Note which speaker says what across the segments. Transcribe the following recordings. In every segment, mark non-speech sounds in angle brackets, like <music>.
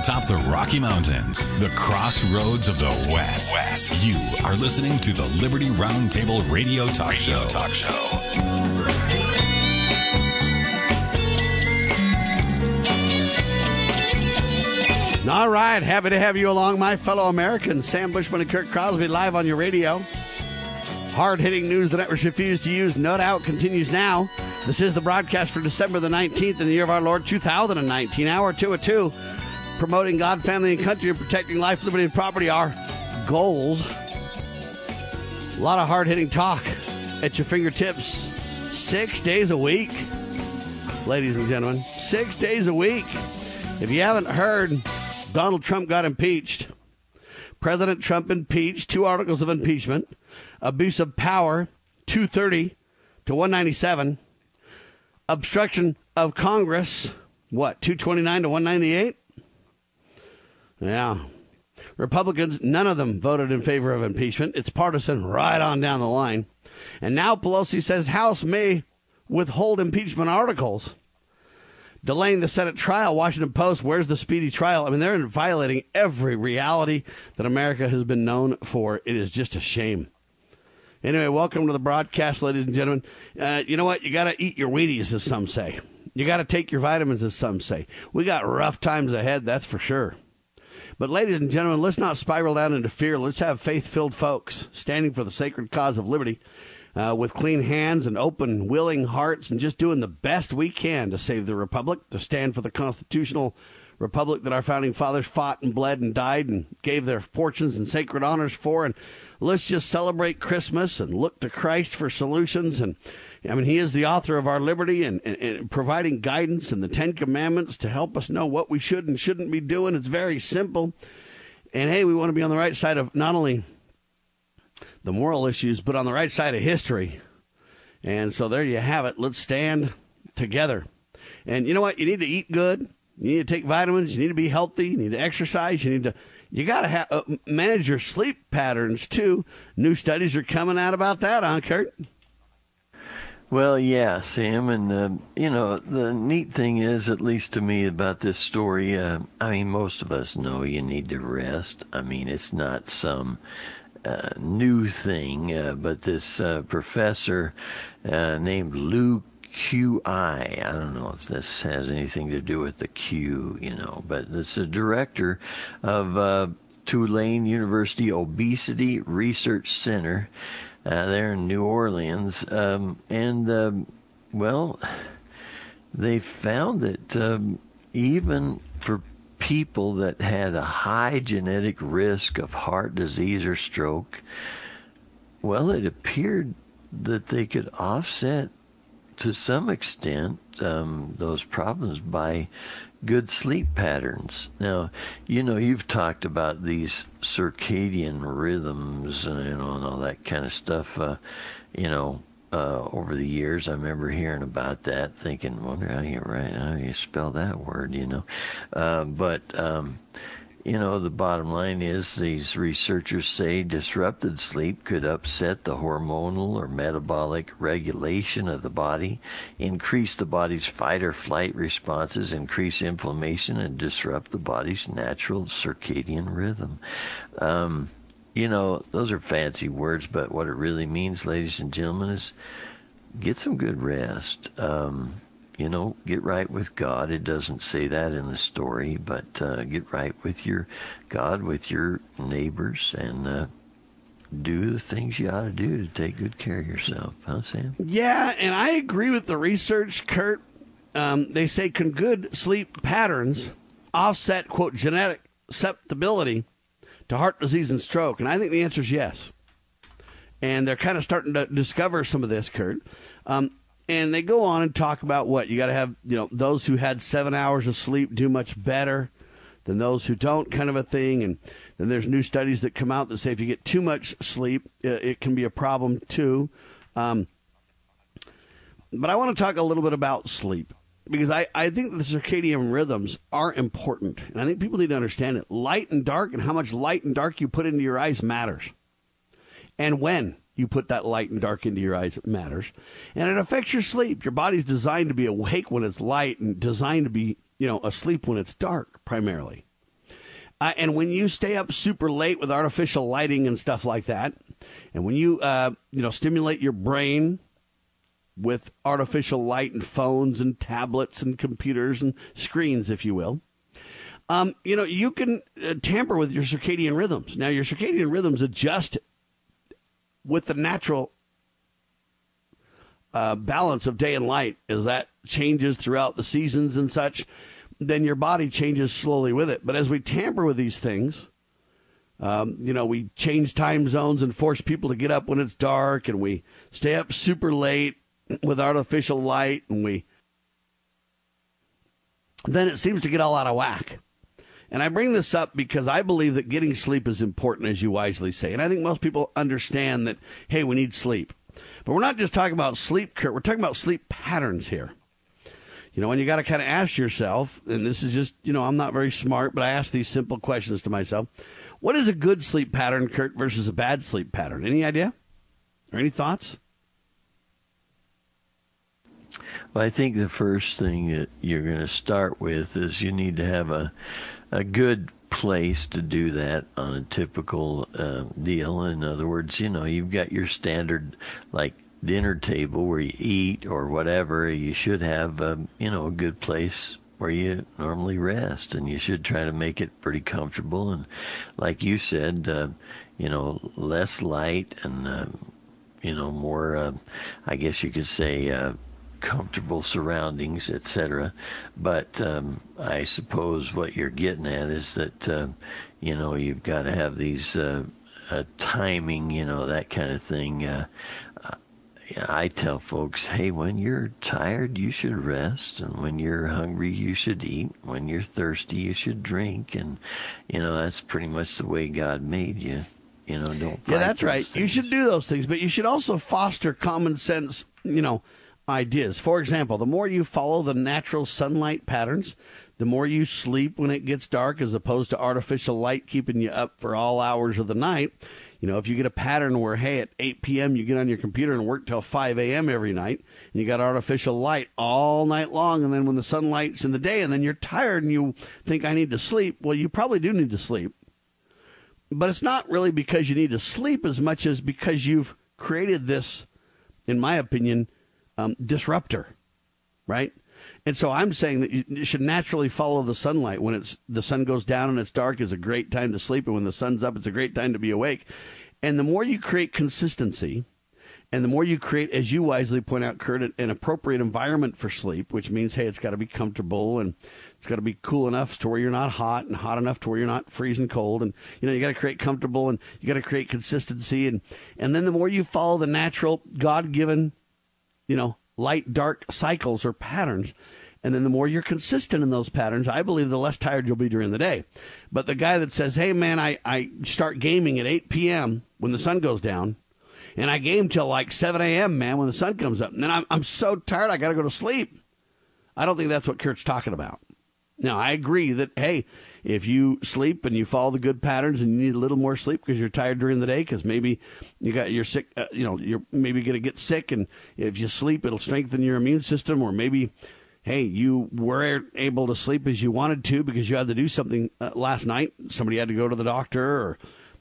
Speaker 1: atop the Rocky Mountains, the crossroads of the West. West. You are listening to the Liberty Roundtable Radio Talk radio Show. Talk Show.
Speaker 2: All right, happy to have you along, my fellow Americans. Sam Bushman and Kirk Crosby live on your radio. Hard hitting news the networks refuse to use, no doubt, continues now. This is the broadcast for December the 19th in the year of our Lord 2019, hour 2 at 2. Promoting God, family, and country and protecting life, liberty, and property are goals. A lot of hard hitting talk at your fingertips six days a week, ladies and gentlemen. Six days a week. If you haven't heard, Donald Trump got impeached. President Trump impeached, two articles of impeachment, abuse of power, 230 to 197 obstruction of Congress, what, 229 to 198? Yeah. Republicans, none of them voted in favor of impeachment. It's partisan right on down the line. And now Pelosi says House may withhold impeachment articles, delaying the Senate trial. Washington Post, where's the speedy trial? I mean, they're violating every reality that America has been known for. It is just a shame. Anyway, welcome to the broadcast, ladies and gentlemen. Uh, you know what? You got to eat your Wheaties, as some say. You got to take your vitamins, as some say. We got rough times ahead, that's for sure. But, ladies and gentlemen, let's not spiral down into fear. Let's have faith filled folks standing for the sacred cause of liberty uh, with clean hands and open, willing hearts and just doing the best we can to save the Republic, to stand for the constitutional republic that our founding fathers fought and bled and died and gave their fortunes and sacred honors for. And let's just celebrate Christmas and look to Christ for solutions. And I mean, He is the author of our liberty and, and, and providing guidance and the Ten Commandments to help us know what we should and shouldn't be doing. It's very simple. And hey, we want to be on the right side of not only the moral issues, but on the right side of history. And so there you have it. Let's stand together. And you know what? You need to eat good. You need to take vitamins. You need to be healthy. You need to exercise. You need to. You got to ha- uh, manage your sleep patterns too. New studies are coming out about that, huh, Kurt?
Speaker 3: Well, yeah, Sam, and uh, you know the neat thing is, at least to me, about this story. Uh, I mean, most of us know you need to rest. I mean, it's not some uh, new thing, uh, but this uh, professor uh, named Luke QI. I don't know if this has anything to do with the Q, you know, but it's the director of Tulane University Obesity Research Center uh, there in New Orleans. Um, and, um, well, they found that um, even for people that had a high genetic risk of heart disease or stroke, well, it appeared that they could offset to some extent um, those problems by good sleep patterns. Now, you know, you've talked about these circadian rhythms and, you know, and all that kind of stuff, uh, you know, uh, over the years. I remember hearing about that, thinking, wonder how you write, how you spell that word, you know. Uh, but, um, you know, the bottom line is these researchers say disrupted sleep could upset the hormonal or metabolic regulation of the body, increase the body's fight or flight responses, increase inflammation, and disrupt the body's natural circadian rhythm. Um, you know, those are fancy words, but what it really means, ladies and gentlemen, is get some good rest. Um, you know, get right with God. It doesn't say that in the story, but uh, get right with your God, with your neighbors, and uh, do the things you ought to do to take good care of yourself. Huh, Sam?
Speaker 2: Yeah, and I agree with the research, Kurt. Um, they say can good sleep patterns offset, quote, genetic susceptibility to heart disease and stroke? And I think the answer is yes. And they're kind of starting to discover some of this, Kurt. Um, and they go on and talk about what? You got to have you know those who had seven hours of sleep do much better than those who don't kind of a thing. And then there's new studies that come out that say if you get too much sleep it, can be a problem too. Um, but i want to talk a little bit about sleep because I, I think the circadian rhythms are important and i think people need to understand it. Light and dark and how much light and dark you put into your eyes matters. And when you put that light and dark into your eyes it matters. And it affects your sleep. Your body's designed to be awake when it's light and designed to be you know asleep when it's dark primarily. Uh, and when you stay up super late with artificial lighting and stuff like that, and when you uh, you know stimulate your brain with artificial light and phones and tablets and computers and screens, if you will, um, you know you can uh, tamper with your circadian rhythms. Now your circadian rhythms adjust with the natural uh, balance of day and light as that changes throughout the seasons and such then your body changes slowly with it. But as we tamper with these things, um, you know, we change time zones and force people to get up when it's dark, and we stay up super late with artificial light, and we then it seems to get all out of whack. And I bring this up because I believe that getting sleep is important, as you wisely say. And I think most people understand that, hey, we need sleep. But we're not just talking about sleep, Kurt. We're talking about sleep patterns here you know, and you got to kind of ask yourself, and this is just, you know, I'm not very smart, but I ask these simple questions to myself. What is a good sleep pattern, Kurt, versus a bad sleep pattern? Any idea? Or any thoughts?
Speaker 3: Well, I think the first thing that you're going to start with is you need to have a a good place to do that on a typical uh, deal. In other words, you know, you've got your standard like dinner table where you eat or whatever, you should have um, you know a good place where you normally rest, and you should try to make it pretty comfortable. And like you said, uh, you know, less light and uh, you know more. Uh, I guess you could say. Uh, comfortable surroundings, etc. But um, I suppose what you're getting at is that uh, you know you've got to have these uh, uh, timing, you know, that kind of thing. Uh, I tell folks, hey, when you're tired, you should rest, and when you're hungry, you should eat. When you're thirsty, you should drink, and you know that's pretty much the way God made you. You know, don't.
Speaker 2: Yeah, that's right. Things. You should do those things, but you should also foster common sense. You know, ideas. For example, the more you follow the natural sunlight patterns, the more you sleep when it gets dark, as opposed to artificial light keeping you up for all hours of the night you know, if you get a pattern where, hey, at 8 p.m. you get on your computer and work till 5 a.m. every night, and you got artificial light all night long, and then when the sunlight's in the day, and then you're tired and you think, I need to sleep, well, you probably do need to sleep. But it's not really because you need to sleep as much as because you've created this, in my opinion, um, disruptor, right? And so I'm saying that you should naturally follow the sunlight. When it's the sun goes down and it's dark is a great time to sleep, and when the sun's up, it's a great time to be awake. And the more you create consistency, and the more you create, as you wisely point out, Kurt, an appropriate environment for sleep, which means, hey, it's got to be comfortable and it's got to be cool enough to where you're not hot and hot enough to where you're not freezing cold. And, you know, you got to create comfortable and you got to create consistency. And, and then the more you follow the natural, God given, you know, light dark cycles or patterns. And then the more you're consistent in those patterns, I believe the less tired you'll be during the day. But the guy that says, hey, man, I, I start gaming at 8 p.m. when the sun goes down, and I game till like 7 a.m., man, when the sun comes up. And then I'm, I'm so tired, I got to go to sleep. I don't think that's what Kurt's talking about. Now, I agree that, hey, if you sleep and you follow the good patterns and you need a little more sleep because you're tired during the day because maybe you got you're sick, uh, you know, you're maybe going to get sick, and if you sleep, it'll strengthen your immune system, or maybe, hey, you weren't able to sleep as you wanted to because you had to do something uh, last night. Somebody had to go to the doctor, or,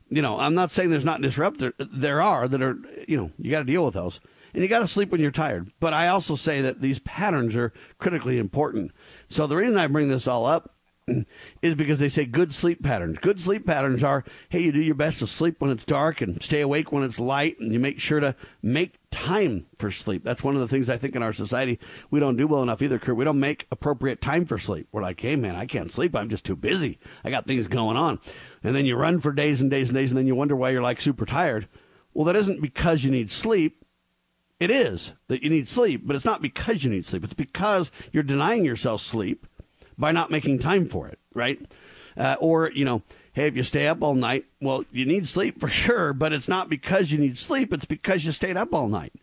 Speaker 2: you know, I'm not saying there's not disruptor. There are that are, you know, you got to deal with those and you got to sleep when you're tired. But I also say that these patterns are critically important. So the reason I bring this all up <clears throat> is because they say good sleep patterns. Good sleep patterns are hey, you do your best to sleep when it's dark and stay awake when it's light, and you make sure to make time for sleep. That's one of the things I think in our society we don't do well enough either, Kurt. We don't make appropriate time for sleep. We're like, hey, man, I can't sleep. I'm just too busy. I got things going on. And then you run for days and days and days, and then you wonder why you're like super tired. Well, that isn't because you need sleep. It is that you need sleep, but it's not because you need sleep. It's because you're denying yourself sleep by not making time for it, right? Uh, or, you know, hey, if you stay up all night, well, you need sleep for <laughs> sure, but it's not because you need sleep, it's because you stayed up all night.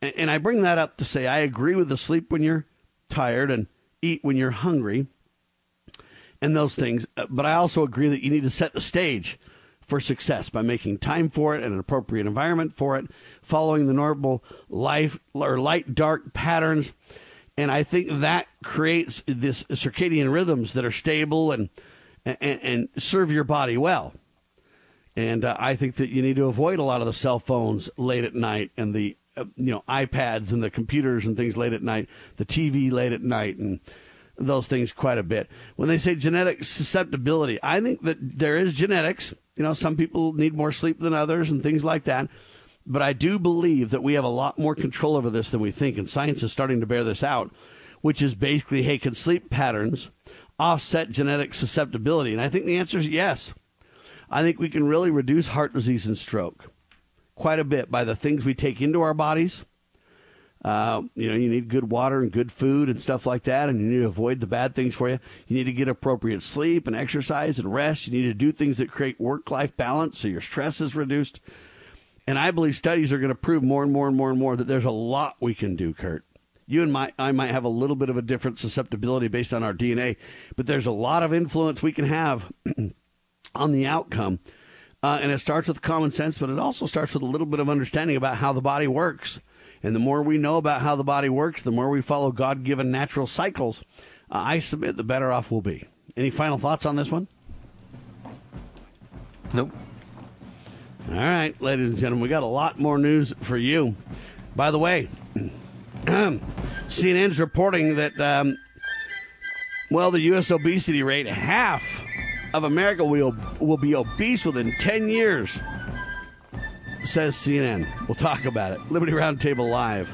Speaker 2: And, and I bring that up to say I agree with the sleep when you're tired and eat when you're hungry and those things, uh, but I also agree that you need to set the stage for success by making time for it and an appropriate environment for it, following the normal life or light dark patterns. And I think that creates this circadian rhythms that are stable and and, and serve your body well. And uh, I think that you need to avoid a lot of the cell phones late at night and the uh, you know iPads and the computers and things late at night, the TV late at night, and those things quite a bit. When they say genetic susceptibility, I think that there is genetics. You know, some people need more sleep than others and things like that. But I do believe that we have a lot more control over this than we think, and science is starting to bear this out, which is basically, hey, can sleep patterns offset genetic susceptibility? And I think the answer is yes. I think we can really reduce heart disease and stroke quite a bit by the things we take into our bodies. Uh, you know, you need good water and good food and stuff like that, and you need to avoid the bad things for you. You need to get appropriate sleep and exercise and rest. You need to do things that create work life balance so your stress is reduced. And I believe studies are going to prove more and more and more and more that there's a lot we can do, Kurt. You and my, I might have a little bit of a different susceptibility based on our DNA, but there's a lot of influence we can have <clears throat> on the outcome. Uh, and it starts with common sense, but it also starts with a little bit of understanding about how the body works. And the more we know about how the body works, the more we follow God given natural cycles, uh, I submit the better off we'll be. Any final thoughts on this one?
Speaker 3: Nope.
Speaker 2: All right, ladies and gentlemen, we got a lot more news for you. By the way, <clears throat> CNN's reporting that, um, well, the U.S. obesity rate, half of America will, will be obese within 10 years, says CNN. We'll talk about it. Liberty Roundtable Live.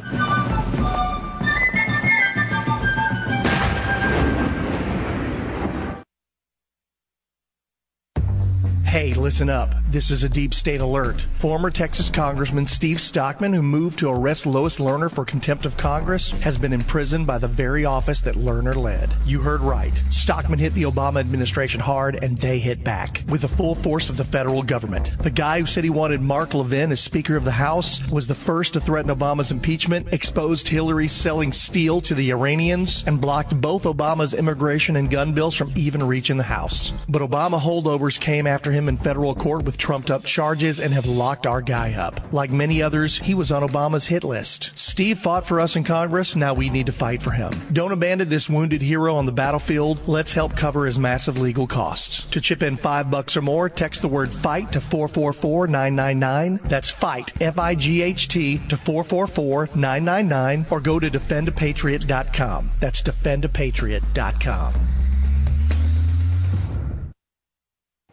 Speaker 4: Hey, listen up. This is a deep state alert. Former Texas Congressman Steve Stockman, who moved to arrest Lois Lerner for contempt of Congress, has been imprisoned by the very office that Lerner led. You heard right. Stockman hit the Obama administration hard, and they hit back with the full force of the federal government. The guy who said he wanted Mark Levin as Speaker of the House was the first to threaten Obama's impeachment, exposed Hillary selling steel to the Iranians, and blocked both Obama's immigration and gun bills from even reaching the House. But Obama holdovers came after him in federal court with trumped up charges and have locked our guy up. Like many others, he was on Obama's hit list. Steve fought for us in Congress, now we need to fight for him. Don't abandon this wounded hero on the battlefield. Let's help cover his massive legal costs. To chip in five bucks or more, text the word fight to 444 999. That's fight, F I G H T, to 444 999, or go to defendapatriot.com. That's defendapatriot.com.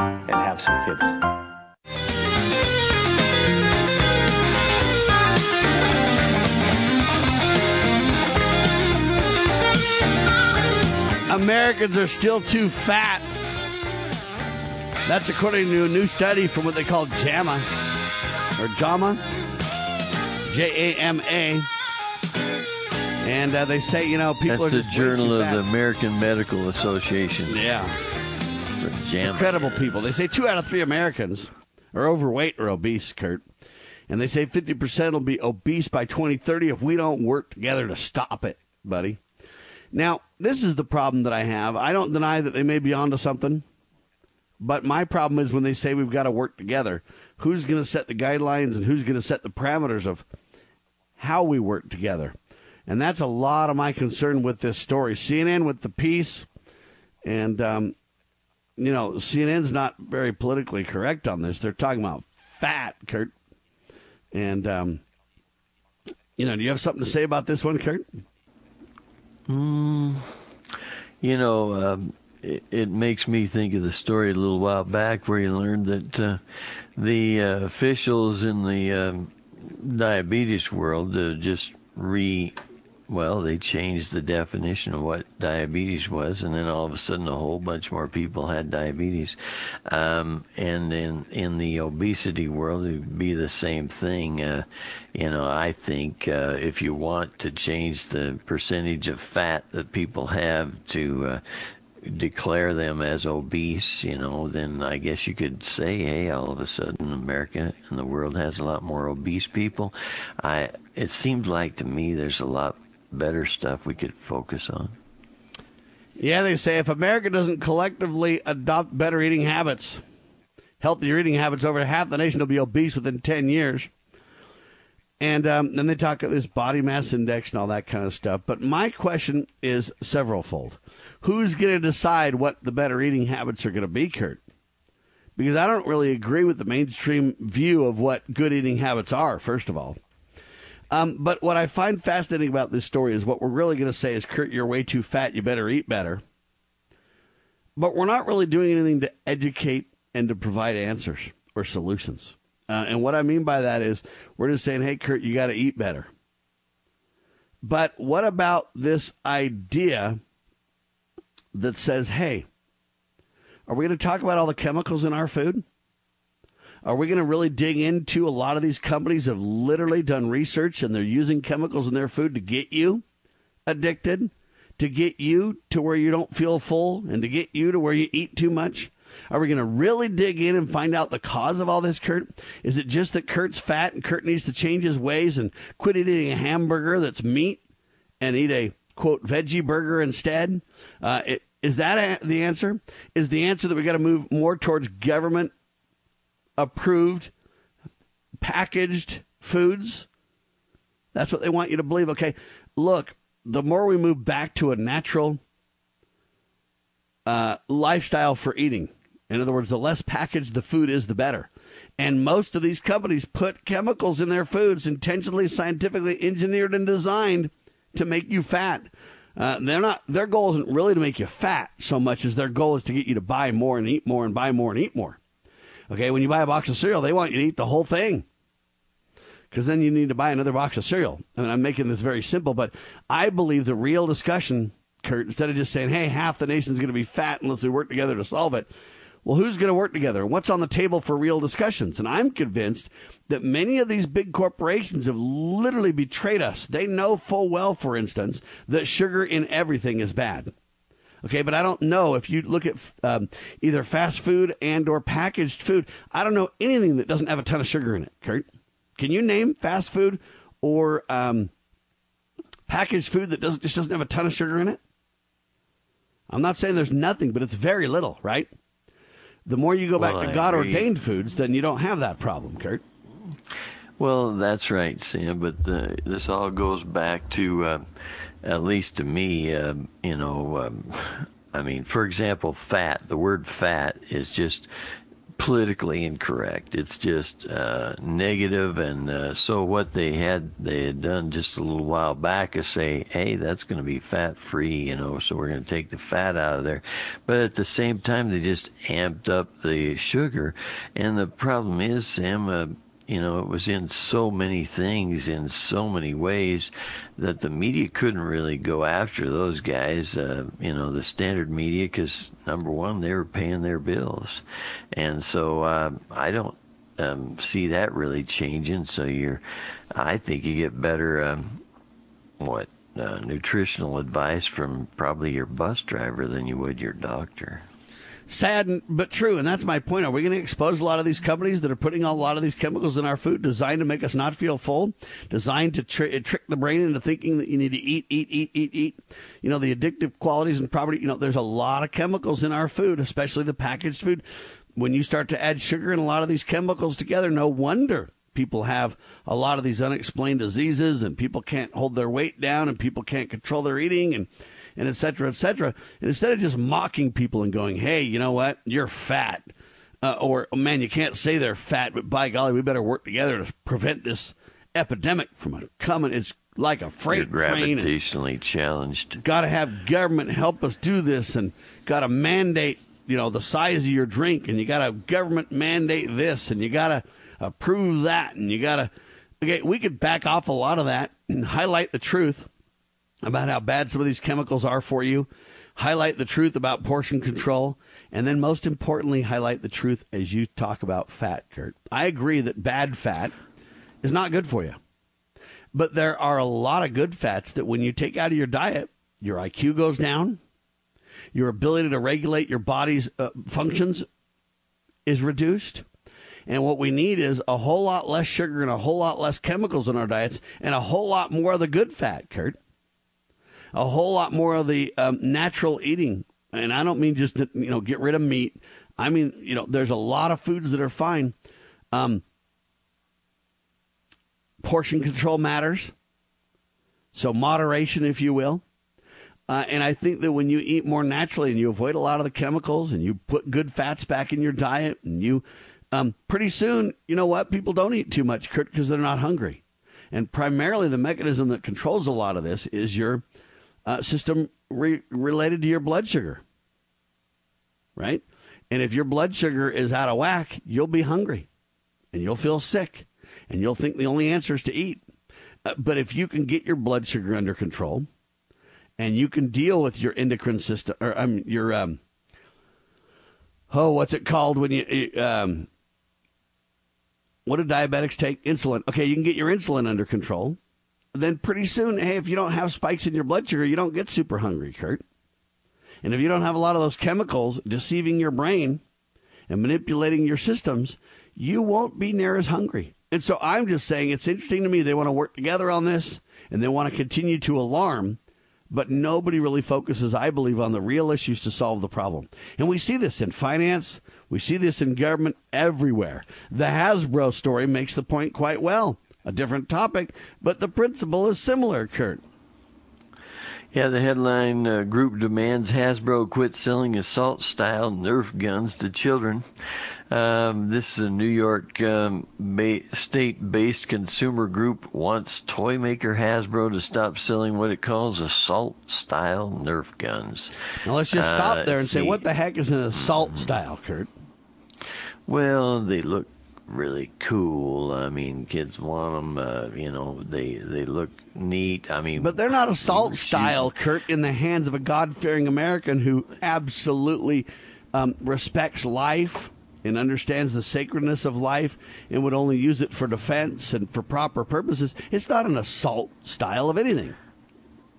Speaker 5: and have some kids.
Speaker 2: Americans are still too fat. That's according to a new study from what they call JAMA or JAMA, J A M A. And uh, they say, you know, people
Speaker 3: That's
Speaker 2: are
Speaker 3: the
Speaker 2: just way
Speaker 3: Journal
Speaker 2: too
Speaker 3: of the American Medical Association.
Speaker 2: Yeah.
Speaker 3: Jam.
Speaker 2: incredible people. They say two out of three Americans are overweight or obese, Kurt. And they say 50% will be obese by 2030 if we don't work together to stop it, buddy. Now, this is the problem that I have. I don't deny that they may be onto something, but my problem is when they say we've got to work together, who's going to set the guidelines and who's going to set the parameters of how we work together? And that's a lot of my concern with this story. CNN with the piece, and um, you know, CNN's not very politically correct on this. They're talking about fat, Kurt. And, um, you know, do you have something to say about this one, Kurt?
Speaker 3: You know, um, it, it, makes me think of the story a little while back where you learned that uh, the uh, officials in the um, diabetes world uh, just re well, they changed the definition of what diabetes was, and then all of a sudden, a whole bunch more people had diabetes. Um, and in in the obesity world, it would be the same thing. Uh, you know, I think uh, if you want to change the percentage of fat that people have to uh, declare them as obese, you know, then I guess you could say, hey, all of a sudden America and the world has a lot more obese people. I it seems like to me there's a lot better stuff we could focus on.
Speaker 2: Yeah, they say if America doesn't collectively adopt better eating habits, healthier eating habits, over half the nation will be obese within 10 years. And um, then they talk about this body mass index and all that kind of stuff. But my question is severalfold. Who's going to decide what the better eating habits are going to be, Kurt? Because I don't really agree with the mainstream view of what good eating habits are, first of all. Um, but what I find fascinating about this story is what we're really going to say is, Kurt, you're way too fat. You better eat better. But we're not really doing anything to educate and to provide answers or solutions. Uh, and what I mean by that is, we're just saying, hey, Kurt, you got to eat better. But what about this idea that says, hey, are we going to talk about all the chemicals in our food? Are we going to really dig into a lot of these companies have literally done research and they're using chemicals in their food to get you addicted, to get you to where you don't feel full, and to get you to where you eat too much? Are we going to really dig in and find out the cause of all this, Kurt? Is it just that Kurt's fat and Kurt needs to change his ways and quit eating a hamburger that's meat and eat a quote veggie burger instead? Uh, it, is that a, the answer? Is the answer that we got to move more towards government approved packaged foods. That's what they want you to believe. Okay, look, the more we move back to a natural uh, lifestyle for eating, in other words, the less packaged the food is, the better. And most of these companies put chemicals in their foods, intentionally, scientifically engineered and designed to make you fat. Uh, they're not. Their goal isn't really to make you fat so much as their goal is to get you to buy more and eat more and buy more and eat more. Okay, when you buy a box of cereal, they want you to eat the whole thing because then you need to buy another box of cereal. I mean, I'm making this very simple, but I believe the real discussion, Kurt, instead of just saying, hey, half the nation's going to be fat unless we work together to solve it, well, who's going to work together? What's on the table for real discussions? And I'm convinced that many of these big corporations have literally betrayed us. They know full well, for instance, that sugar in everything is bad. Okay, but I don't know if you look at um, either fast food and or packaged food. I don't know anything that doesn't have a ton of sugar in it. Kurt, can you name fast food or um, packaged food that doesn't just doesn't have a ton of sugar in it? I'm not saying there's nothing, but it's very little, right? The more you go well, back to God ordained foods, then you don't have that problem, Kurt.
Speaker 3: Well, that's right, Sam. But the, this all goes back to uh, at least to me, uh, you know, um, <laughs> I mean, for example, fat. The word fat is just politically incorrect. It's just uh, negative, and uh, so what they had they had done just a little while back is say, hey, that's going to be fat free, you know, so we're going to take the fat out of there. But at the same time, they just amped up the sugar, and the problem is, Sam. Uh, you know, it was in so many things in so many ways that the media couldn't really go after those guys, uh, you know, the standard media, because number one, they were paying their bills. And so uh, I don't um, see that really changing. So you're, I think you get better, um, what, uh, nutritional advice from probably your bus driver than you would your doctor.
Speaker 2: Sad but true, and that's my point. Are we going to expose a lot of these companies that are putting a lot of these chemicals in our food, designed to make us not feel full, designed to tri- trick the brain into thinking that you need to eat, eat, eat, eat, eat? You know, the addictive qualities and property. You know, there's a lot of chemicals in our food, especially the packaged food. When you start to add sugar and a lot of these chemicals together, no wonder people have a lot of these unexplained diseases, and people can't hold their weight down, and people can't control their eating, and and et cetera, et cetera. And instead of just mocking people and going, hey, you know what? You're fat. Uh, or, oh, man, you can't say they're fat, but by golly, we better work together to prevent this epidemic from coming. It's like a freight
Speaker 3: You're
Speaker 2: train.
Speaker 3: gravitationally challenged.
Speaker 2: Got to have government help us do this, and got to mandate, you know, the size of your drink, and you got to government mandate this, and you got to approve that, and you got to. Okay, we could back off a lot of that and highlight the truth about how bad some of these chemicals are for you, highlight the truth about portion control, and then most importantly, highlight the truth as you talk about fat, Kurt. I agree that bad fat is not good for you. But there are a lot of good fats that when you take out of your diet, your IQ goes down, your ability to regulate your body's uh, functions is reduced. And what we need is a whole lot less sugar and a whole lot less chemicals in our diets and a whole lot more of the good fat, Kurt. A whole lot more of the um, natural eating. And I don't mean just to, you know, get rid of meat. I mean, you know, there's a lot of foods that are fine. Um, portion control matters. So, moderation, if you will. Uh, and I think that when you eat more naturally and you avoid a lot of the chemicals and you put good fats back in your diet and you, um, pretty soon, you know what? People don't eat too much, because they're not hungry. And primarily the mechanism that controls a lot of this is your uh, system re- related to your blood sugar. Right? And if your blood sugar is out of whack, you'll be hungry and you'll feel sick and you'll think the only answer is to eat. Uh, but if you can get your blood sugar under control, and you can deal with your endocrine system or um, your um, oh, what's it called when you um, what do diabetics take? Insulin. Okay, you can get your insulin under control. Then pretty soon, hey, if you don't have spikes in your blood sugar, you don't get super hungry, Kurt. And if you don't have a lot of those chemicals deceiving your brain and manipulating your systems, you won't be near as hungry. And so I'm just saying it's interesting to me. They want to work together on this and they want to continue to alarm, but nobody really focuses, I believe, on the real issues to solve the problem. And we see this in finance, we see this in government everywhere. The Hasbro story makes the point quite well. A different topic, but the principle is similar, Kurt.
Speaker 3: Yeah, the headline uh, group demands Hasbro quit selling assault style Nerf guns to children. Um, this is a New York um, ba- state based consumer group wants toy maker Hasbro to stop selling what it calls assault style Nerf guns.
Speaker 2: Now let's just stop
Speaker 3: Uh,
Speaker 2: there and say, what the heck is an assault style, Kurt?
Speaker 3: Well, they look really cool. I mean, kids want them. Uh, you know, they they look neat. I mean,
Speaker 2: But they're not assault style, Kurt, in the hands of a God fearing American who absolutely um, respects life and understands the sacredness of life and would only use it for defense and for proper purposes. It's not an assault style of anything.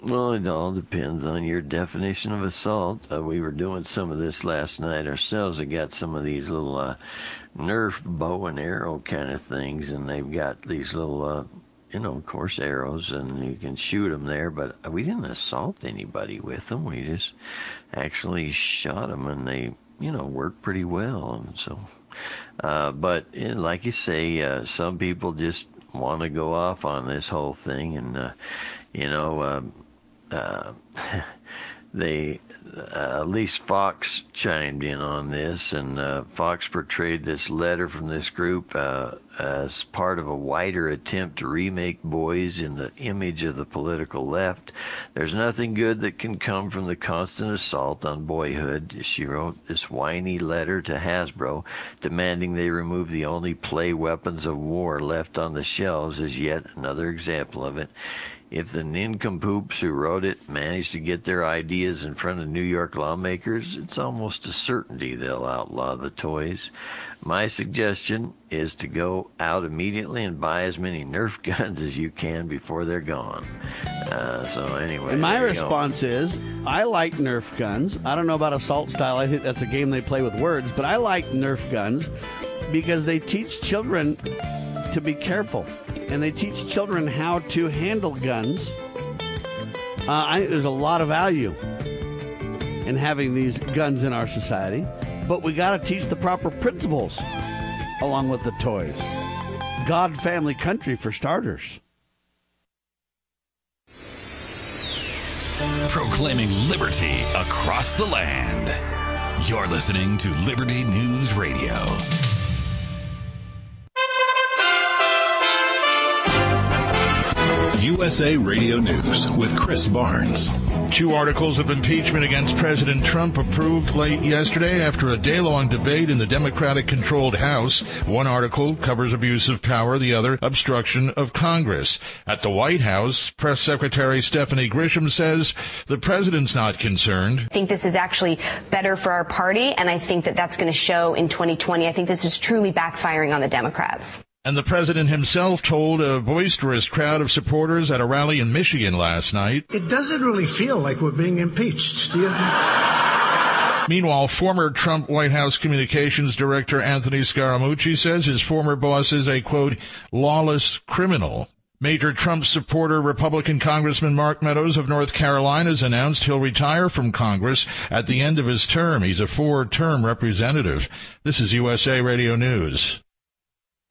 Speaker 3: Well, it all depends on your definition of assault. Uh, we were doing some of this last night ourselves. I got some of these little uh, Nerf bow and arrow kind of things, and they've got these little, uh, you know, of course, arrows, and you can shoot them there. But we didn't assault anybody with them. We just actually shot them, and they, you know, worked pretty well. And so, uh, but eh, like you say, uh, some people just want to go off on this whole thing, and uh, you know. Um, uh, <laughs> they at least Fox chimed in on this, and uh, Fox portrayed this letter from this group uh, as part of a wider attempt to remake boys in the image of the political left. There's nothing good that can come from the constant assault on boyhood. She wrote this whiny letter to Hasbro, demanding they remove the only play weapons of war left on the shelves. Is yet another example of it. If the nincompoops who wrote it manage to get their ideas in front of New York lawmakers, it's almost a certainty they'll outlaw the toys. My suggestion is to go out immediately and buy as many Nerf <laughs> guns as you can before they're gone. Uh, so anyway,
Speaker 2: And my
Speaker 3: you go.
Speaker 2: response is I like Nerf guns. I don't know about assault style. I think that's a game they play with words, but I like Nerf guns because they teach children to be careful and they teach children how to handle guns. Uh, I think there's a lot of value in having these guns in our society, but we got to teach the proper principles along with the toys. God, family, country for starters.
Speaker 1: Proclaiming liberty across the land. You're listening to Liberty News Radio. USA Radio News with Chris Barnes.
Speaker 6: Two articles of impeachment against President Trump approved late yesterday after a day long debate in the Democratic controlled House. One article covers abuse of power, the other obstruction of Congress. At the White House, Press Secretary Stephanie Grisham says the president's not concerned.
Speaker 7: I think this is actually better for our party, and I think that that's going to show in 2020. I think this is truly backfiring on the Democrats.
Speaker 6: And the president himself told a boisterous crowd of supporters at a rally in Michigan last night.
Speaker 8: It doesn't really feel like we're being impeached, do you?
Speaker 6: Meanwhile, former Trump White House communications director Anthony Scaramucci says his former boss is a quote, lawless criminal. Major Trump supporter Republican Congressman Mark Meadows of North Carolina has announced he'll retire from Congress at the end of his term. He's a four-term representative. This is USA Radio News.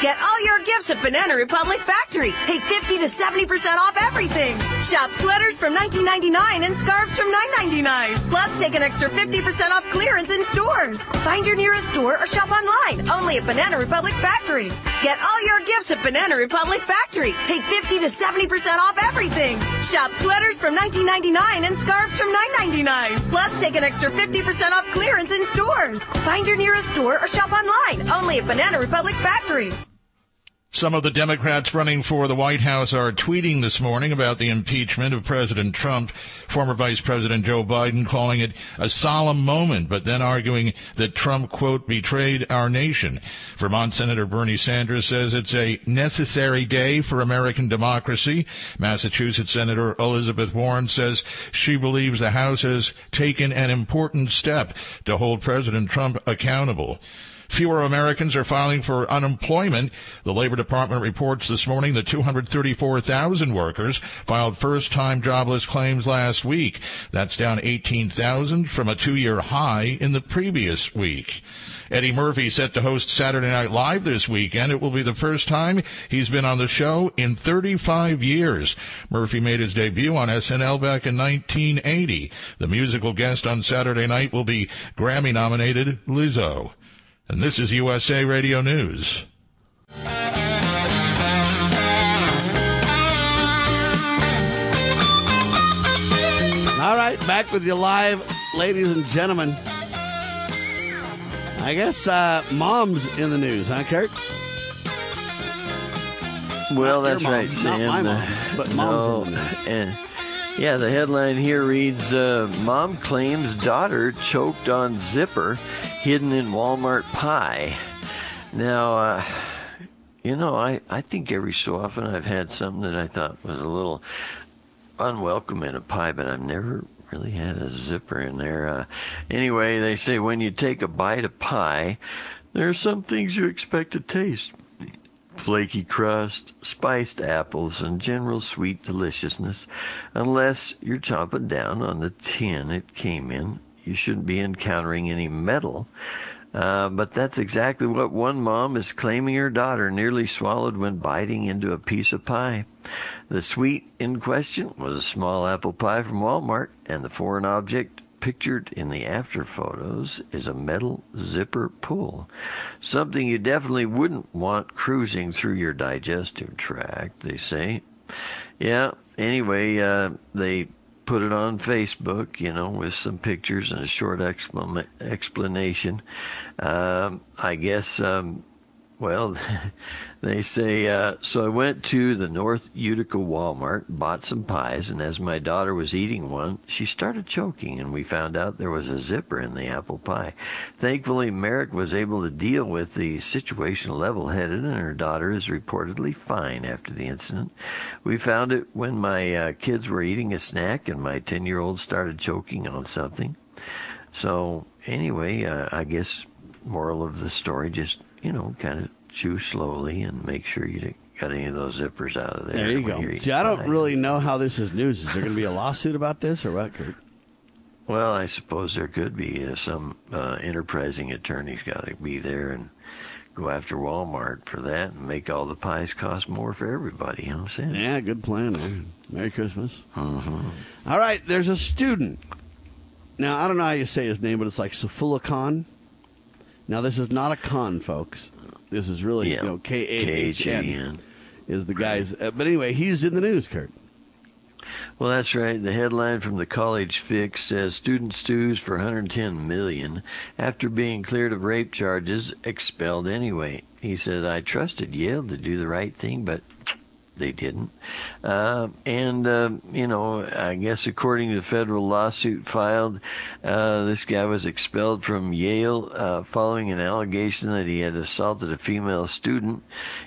Speaker 9: Get all your gifts at Banana Republic Factory. Take 50 to 70% off everything. Shop sweaters from $19.99 and scarves from $9.99. Plus, take an extra 50% off clearance in stores. Find your nearest store or shop online. Only at Banana Republic Factory. Get all your gifts at Banana Republic Factory. Take 50 to 70% off everything. Shop sweaters from $19.99 and scarves from $9.99. Plus, take an extra 50% off clearance in stores. Find your nearest store or shop online. Only at Banana Republic Factory.
Speaker 6: Some of the Democrats running for the White House are tweeting this morning about the impeachment of President Trump, former Vice President Joe Biden calling it a solemn moment, but then arguing that Trump, quote, betrayed our nation. Vermont Senator Bernie Sanders says it's a necessary day for American democracy. Massachusetts Senator Elizabeth Warren says she believes the House has taken an important step to hold President Trump accountable. Fewer Americans are filing for unemployment. The Labor Department reports this morning that 234,000 workers filed first-time jobless claims last week. That's down 18,000 from a two-year high in the previous week. Eddie Murphy set to host Saturday Night Live this weekend. It will be the first time he's been on the show in 35 years. Murphy made his debut on SNL back in 1980. The musical guest on Saturday night will be Grammy nominated Lizzo. And this is USA Radio News.
Speaker 2: Right, back with you live, ladies and gentlemen. I guess uh, mom's in the news, huh, Kurt?
Speaker 3: Well,
Speaker 2: Not
Speaker 3: that's
Speaker 2: mom,
Speaker 3: right,
Speaker 2: not
Speaker 3: Sam.
Speaker 2: my mom, but mom's in the
Speaker 3: no,
Speaker 2: news.
Speaker 3: and- yeah, the headline here reads uh, Mom claims daughter choked on zipper hidden in Walmart pie. Now, uh, you know, I, I think every so often I've had something that I thought was a little unwelcome in a pie, but I've never really had a zipper in there. Uh, anyway, they say when you take a bite of pie, there are some things you expect to taste flaky crust, spiced apples, and general sweet deliciousness. Unless you're chomping down on the tin it came in, you shouldn't be encountering any metal. Uh, but that's exactly what one mom is claiming her daughter nearly swallowed when biting into a piece of pie. The sweet in question was a small apple pie from Walmart, and the foreign object pictured in the after photos is a metal zipper pull. Something you definitely wouldn't want cruising through your digestive tract, they say. Yeah, anyway, uh, they put it on Facebook, you know, with some pictures and a short explan- explanation. Um, I guess, um, well, <laughs> they say, uh, so I went to the North Utica Walmart, bought some pies, and as my daughter was eating one, she started choking, and we found out there was a zipper in the apple pie. Thankfully, Merrick was able to deal with the situation level headed, and her daughter is reportedly fine after the incident. We found it when my uh, kids were eating a snack, and my 10 year old started choking on something. So, anyway, uh, I guess moral of the story just you know kind of chew slowly and make sure you got any of those zippers out of there.
Speaker 2: There you go. See, I don't really know how this is news. Is there going to be a lawsuit about this or what, Kurt?
Speaker 3: Well, I suppose there could be uh, some uh, enterprising attorney's got to be there and go after Walmart for that and make all the pies cost more for everybody. You know what I'm saying?
Speaker 2: Yeah, good plan. Man. Merry Christmas.
Speaker 3: Mm-hmm.
Speaker 2: All right, there's a student. Now, I don't know how you say his name, but it's like Safula Khan. Now, this is not a con, folks. This is really,
Speaker 3: Yeah.
Speaker 2: you know, K H N is the guy's. Uh, but anyway, he's in the news, Kurt.
Speaker 3: Well, that's right. The headline from the College Fix says student stews for 110 million after being cleared of rape charges, expelled anyway. He said, "I trusted Yale to do the right thing, but they didn't." Uh, and uh, you know, I guess according to the federal lawsuit filed, uh, this guy was expelled from Yale uh, following an allegation that he had assaulted a female student.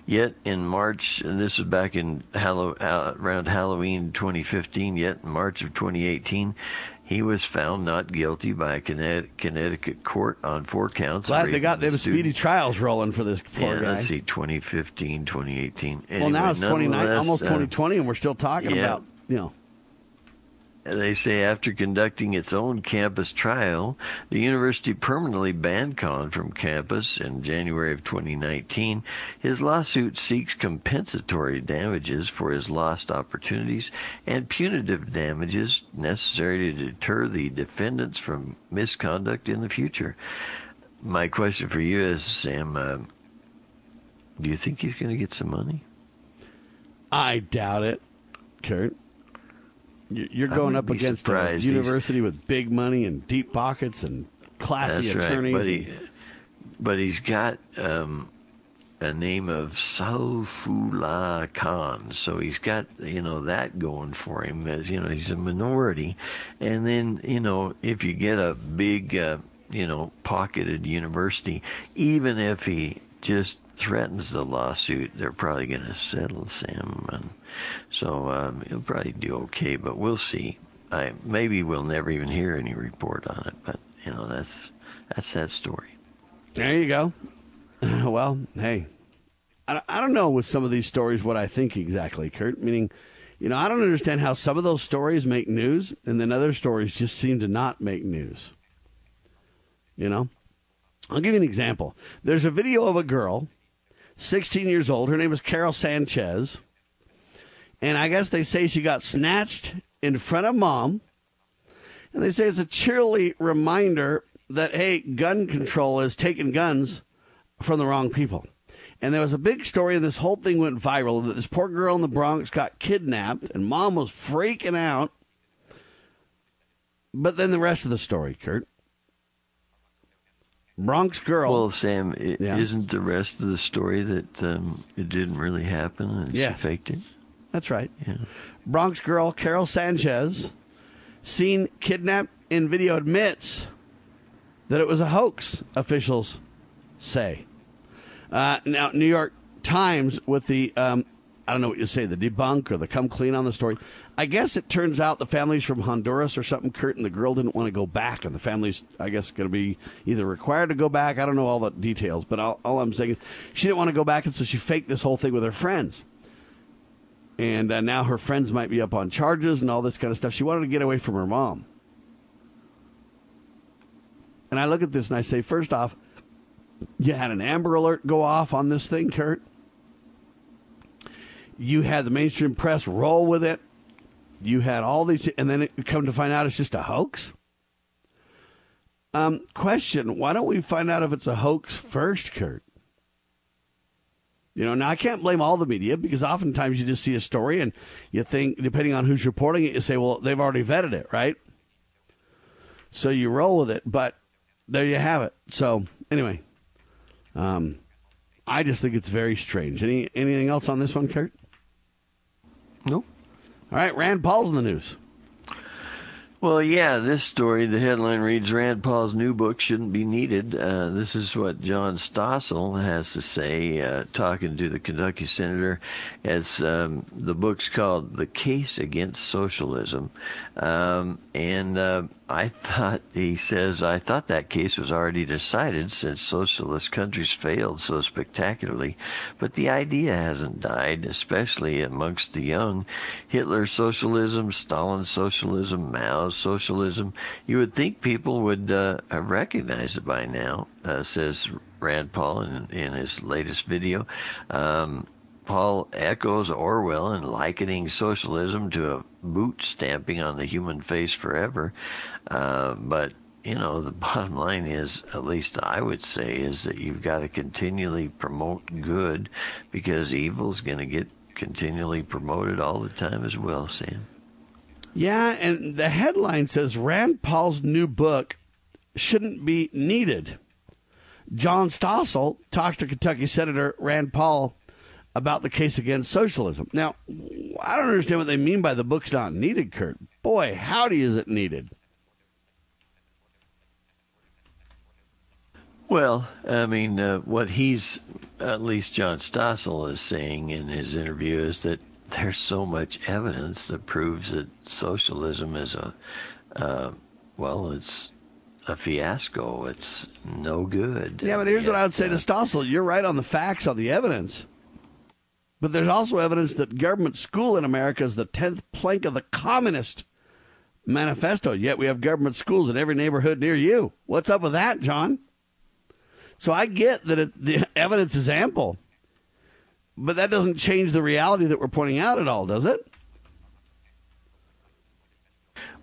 Speaker 3: Yet in March, and this was back in Hallow, uh, around Halloween 2015. Yet in March of 2018. He was found not guilty by a Connecticut, court on four counts.
Speaker 2: Glad they got
Speaker 3: the
Speaker 2: them speedy trials rolling for this poor
Speaker 3: Yeah,
Speaker 2: guy.
Speaker 3: let's see, 2015, 2018.
Speaker 2: well, now it's 29,
Speaker 3: nonetheless,
Speaker 2: almost
Speaker 3: uh,
Speaker 2: 2020, and we're still talking
Speaker 3: yeah.
Speaker 2: about, you know.
Speaker 3: They say after conducting its own campus trial, the university permanently banned Khan from campus in January of 2019. His lawsuit seeks compensatory damages for his lost opportunities and punitive damages necessary to deter the defendants from misconduct in the future. My question for you is, Sam, uh, do you think he's going to get some money?
Speaker 2: I doubt it, Kurt. You- You're going up against a
Speaker 3: surprised. He's-
Speaker 2: university with big money and deep pockets and classy
Speaker 3: That's
Speaker 2: attorneys.
Speaker 3: right, but, he, but he's got um, a name of Saifullah Khan, so he's got you know that going for him. As you know, he's a minority, and then you know if you get a big uh, you know pocketed university, even if he just threatens the lawsuit, they're probably going to settle Sam, and so um, he'll probably do okay. But we'll see. I maybe we'll never even hear any report on it, but you know that's that's that story.
Speaker 2: There you go. <laughs> well, hey, I, I don't know with some of these stories what I think exactly, Kurt. Meaning, you know, I don't understand how some of those stories make news and then other stories just seem to not make news. You know? I'll give you an example. There's a video of a girl, 16 years old. Her name is Carol Sanchez. And I guess they say she got snatched in front of mom. And they say it's a cheerily reminder that, hey, gun control is taking guns from the wrong people. And there was a big story, and this whole thing went viral that this poor girl in the Bronx got kidnapped, and mom was freaking out. But then the rest of the story, Kurt. Bronx girl.
Speaker 3: Well, Sam, i
Speaker 2: Yeah.
Speaker 3: isn't the rest of the story that um, it didn't really happen and
Speaker 2: Yes.
Speaker 3: she faked it?
Speaker 2: That's right.
Speaker 3: Yeah.
Speaker 2: Bronx girl Carol Sanchez, seen kidnapped in video, admits that it was a hoax. Officials say. Uh, now, New York Times with the um, I don't know what you say, the debunk or the come clean on the story. I guess it turns out the family's from Honduras or something, Kurt, and the girl didn't want to go back, and the family's, I guess, going to be either required to go back. I don't know all the details, but all, all I'm saying is she didn't want to go back, and so she faked this whole thing with her friends and uh, now her friends might be up on charges and all this kind of stuff. She wanted to get away from her mom. And I look at this and I say, first off, you had an Amber Alert go off on this thing, Kurt. You had the mainstream press roll with it. You had all these, and then it come to find out it's just a hoax. Um, question: Why don't we find out if it's a hoax first, Kurt? You know, now I can't blame all the media because oftentimes you just see a story and you think, depending on who's reporting it, you say, well, they've already vetted it, right? So you roll with it, but there you have it. So anyway, um, I just think it's very strange. Any anything else on this one, Kurt?
Speaker 3: No.
Speaker 2: All right, Rand Paul's in the news.
Speaker 3: Well, yeah, this story, the headline reads Rand Paul's new book shouldn't be needed. Uh, this is what John Stossel has to say, uh, talking to the Kentucky senator, as um, the book's called The Case Against Socialism. Um, and uh, I thought, he says, I thought that case was already decided since socialist countries failed so spectacularly. But the idea hasn't died, especially amongst the young. Hitler's socialism, Stalin's socialism, Mao's socialism. You would think people would uh, have recognized it by now, uh, says Rand Paul in, in his latest video. Um, Paul echoes Orwell in likening socialism to a boot stamping on the human face forever. Uh, but you know, the <laughs> bottom line is, at least I would say, is that you've got to continually promote good because evil's going to get continually promoted all the time as well, Sam.
Speaker 2: Yeah, and the headline says Rand Paul's new book shouldn't be needed. John Stossel talks to Kentucky Senator Rand Paul about the case against socialism. Now, I don't understand what they mean by the book's not needed, Kurt. Boy, howdy is it needed.
Speaker 3: Well, I mean, uh, what he's, at least John Stossel is saying in his interview is that there's so much evidence that proves that socialism is a, uh, well, it's a fiasco. It's no good.
Speaker 2: Yeah, but here's what I would say to Stossel. You're right on the facts, on the evidence. But there's also evidence that government school in America is the 10th plank of the communist manifesto. Yet we have government schools in every neighborhood near you. What's up with that, John? So I get that it, the <laughs> evidence is ample, but that doesn't change the reality that we're pointing out at all, does it?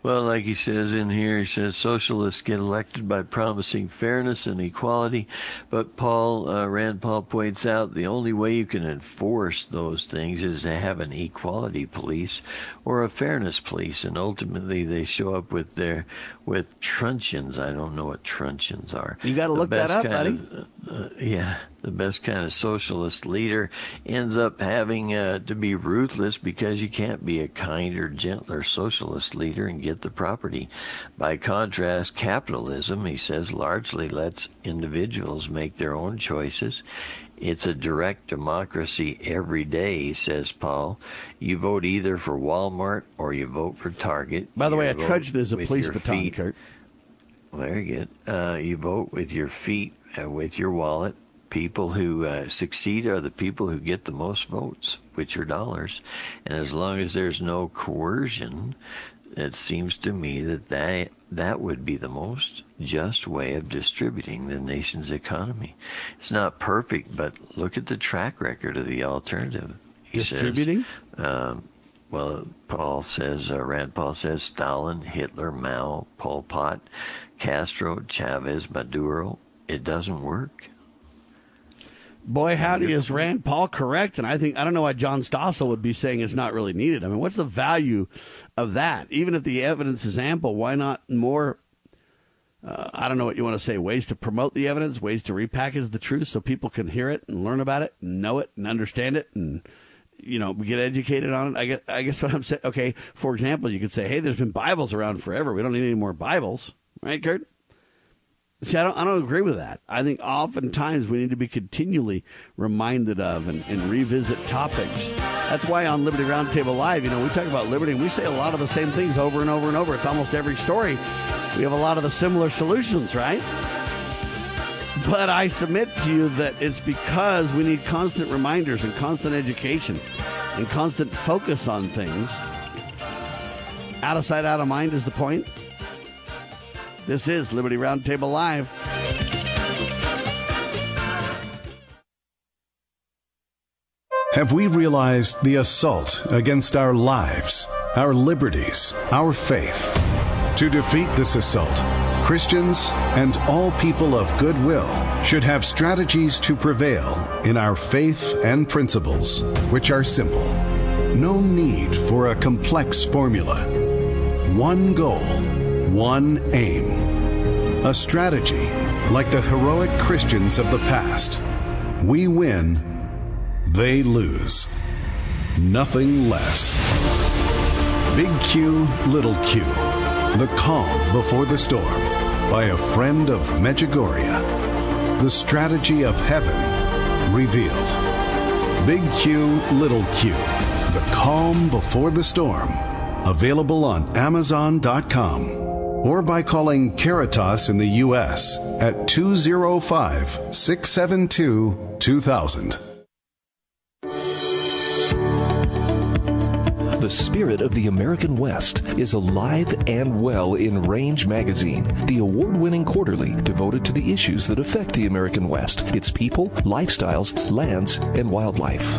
Speaker 3: Well, like he says in here, he says socialists get elected by promising fairness and equality, but Paul uh, Rand Paul points out the only way you can enforce those things is to have an equality police or a fairness police, and ultimately they show up with their with truncheons. I don't know what truncheons are.
Speaker 2: You got to look that up, buddy.
Speaker 3: Of, uh, yeah, the best kind of socialist leader ends up having uh, to be ruthless because you can't be a kinder, gentler socialist leader and get the property. By contrast, capitalism, he says, largely lets individuals make their own choices. It's a direct democracy every day, says Paul. You vote either for Walmart or you vote for Target.
Speaker 2: By the
Speaker 3: you
Speaker 2: way, a truncheon is a police baton. Kurt.
Speaker 3: Very good. Uh, you vote with your feet, uh, with your wallet. People who uh, succeed are the people who get the most votes, which are dollars. And as long as there's no coercion, it seems to me that that, that would be the most just way of distributing the nation's economy. It's not perfect, but look at the track record of the alternative. He
Speaker 2: Distributing?
Speaker 3: Says, um, well, Paul says, uh, Rand Paul says Stalin, Hitler, Mao, Pol Pot, Castro, Chavez, Maduro. It doesn't work.
Speaker 2: Boy, howdy is Rand Paul correct? And I think I don't know why John Stossel would be saying it's not really needed. I mean, what's the value of that? Even if the evidence is ample, why not more? Uh, I don't know what you want to say. Ways to promote the evidence, ways to repackage the truth so people can hear it and learn about it, and know it and understand it, and you know get educated on it. I guess I guess what I'm saying. Okay, for example, you could say, "Hey, there's been Bibles around forever. We don't need any more Bibles." Right, Kurt? See, I don't, I don't agree with that. I think oftentimes we need to be continually reminded of and, and, revisit topics. That's why on Liberty Roundtable Live, you know, we talk about liberty and we say a lot of the same things over and over and over. It's almost every story. We have a lot of the similar solutions, right? But I submit to you that it's because we need constant reminders and constant education and constant focus on things. Out of sight, out of mind is the point. This is Liberty Roundtable Live.
Speaker 10: Have we realized the assault against our lives, our liberties, our faith? To defeat this assault, Christians and all people of goodwill should have strategies to prevail in our faith and principles, which are simple. No need for a complex formula. One goal one aim. A strategy like the heroic Christians of the past. We win, they lose. Nothing less. Big Q, Little Q. The Calm Before the Storm by a friend of Medjugorje. The Strategy of Heaven revealed. Big Q, Little Q. The Calm Before the Storm. Available on Amazon.com. or by calling Caritas in the U.S. at 205 672 2000.
Speaker 11: The spirit of the American West is alive and well in Range Magazine, the award winning quarterly devoted to the issues that affect the American West, its people, lifestyles, lands, and wildlife.